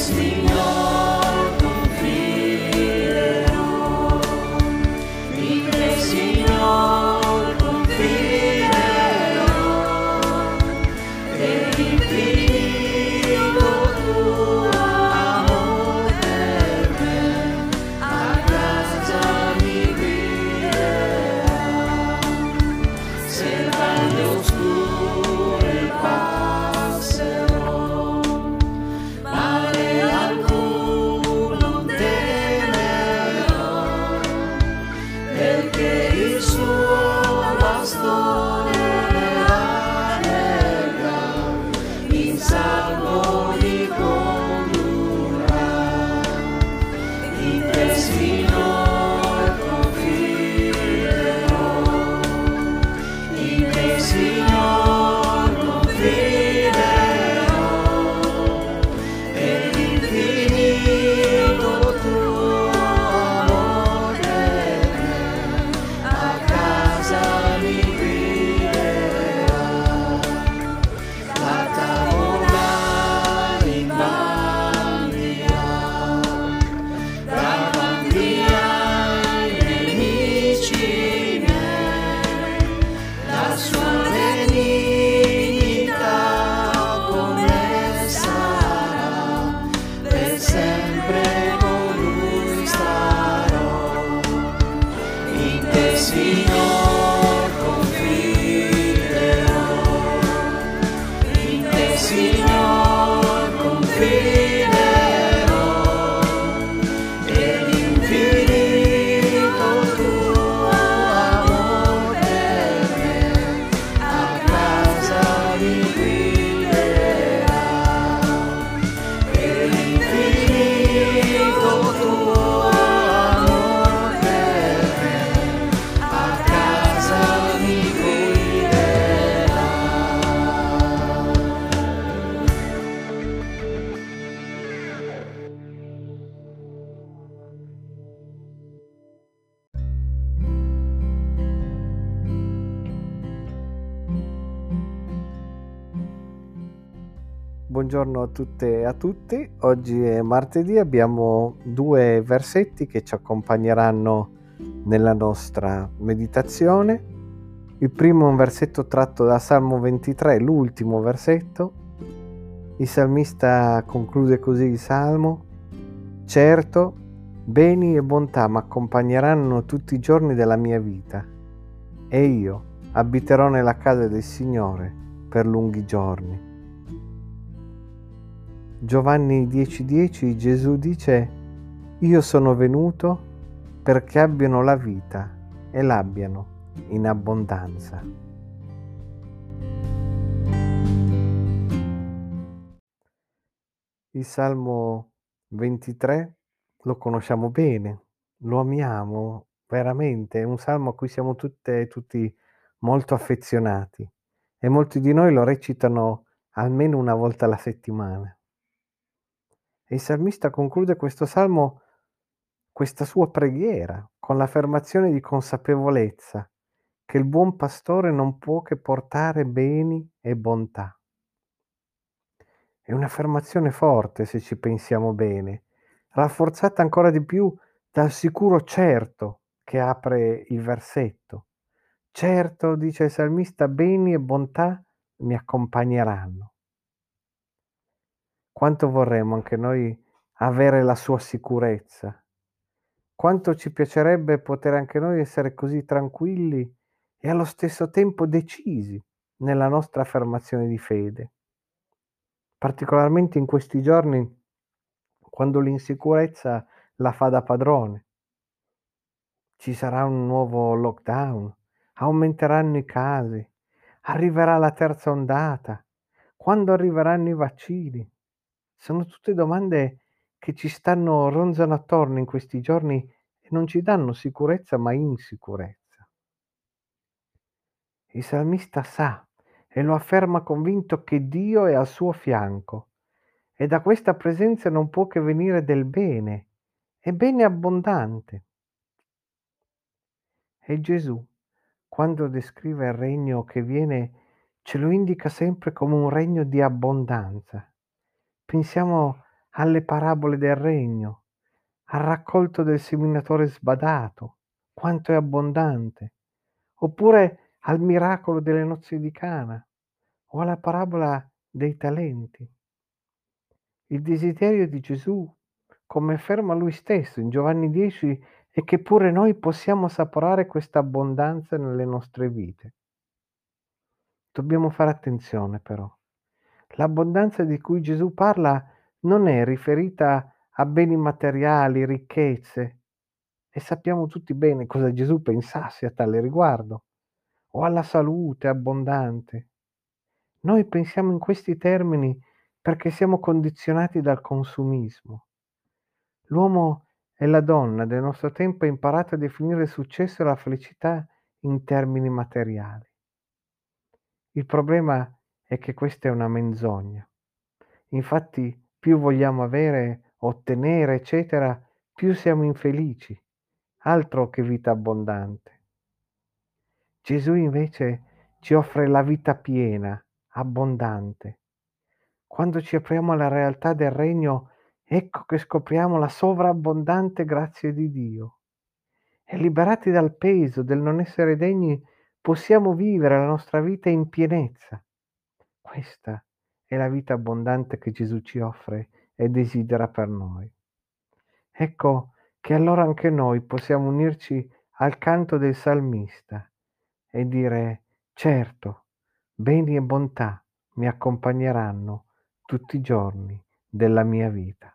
It's. see no buongiorno a tutte e a tutti. Oggi è martedì, abbiamo due versetti che ci accompagneranno nella nostra meditazione. Il primo è un versetto tratto da Salmo 23, l'ultimo versetto. Il salmista conclude così il salmo: Certo, beni e bontà mi accompagneranno tutti i giorni della mia vita e io abiterò nella casa del Signore per lunghi giorni. Giovanni 10:10 10, Gesù dice, io sono venuto perché abbiano la vita e l'abbiano in abbondanza. Il Salmo 23 lo conosciamo bene, lo amiamo veramente, è un salmo a cui siamo tutte e tutti molto affezionati e molti di noi lo recitano almeno una volta alla settimana. E il salmista conclude questo salmo, questa sua preghiera, con l'affermazione di consapevolezza che il buon pastore non può che portare beni e bontà. È un'affermazione forte se ci pensiamo bene, rafforzata ancora di più dal sicuro certo che apre il versetto. Certo, dice il salmista, beni e bontà mi accompagneranno. Quanto vorremmo anche noi avere la sua sicurezza. Quanto ci piacerebbe poter anche noi essere così tranquilli e allo stesso tempo decisi nella nostra affermazione di fede. Particolarmente in questi giorni, quando l'insicurezza la fa da padrone. Ci sarà un nuovo lockdown, aumenteranno i casi, arriverà la terza ondata, quando arriveranno i vaccini. Sono tutte domande che ci stanno ronzano attorno in questi giorni e non ci danno sicurezza ma insicurezza. Il salmista sa e lo afferma convinto che Dio è al suo fianco e da questa presenza non può che venire del bene e bene abbondante. E Gesù, quando descrive il regno che viene, ce lo indica sempre come un regno di abbondanza. Pensiamo alle parabole del regno, al raccolto del seminatore sbadato, quanto è abbondante, oppure al miracolo delle nozze di Cana o alla parabola dei talenti. Il desiderio di Gesù, come afferma lui stesso in Giovanni 10, è che pure noi possiamo assaporare questa abbondanza nelle nostre vite. Dobbiamo fare attenzione però. L'abbondanza di cui Gesù parla non è riferita a beni materiali, ricchezze, e sappiamo tutti bene cosa Gesù pensasse a tale riguardo, o alla salute abbondante. Noi pensiamo in questi termini perché siamo condizionati dal consumismo. L'uomo e la donna del nostro tempo ha imparato a definire il successo e la felicità in termini materiali. Il problema è che questa è una menzogna. Infatti più vogliamo avere, ottenere, eccetera, più siamo infelici. Altro che vita abbondante. Gesù invece ci offre la vita piena, abbondante. Quando ci apriamo alla realtà del regno, ecco che scopriamo la sovrabbondante grazia di Dio. E liberati dal peso del non essere degni, possiamo vivere la nostra vita in pienezza questa è la vita abbondante che Gesù ci offre e desidera per noi. Ecco che allora anche noi possiamo unirci al canto del salmista e dire, certo, beni e bontà mi accompagneranno tutti i giorni della mia vita.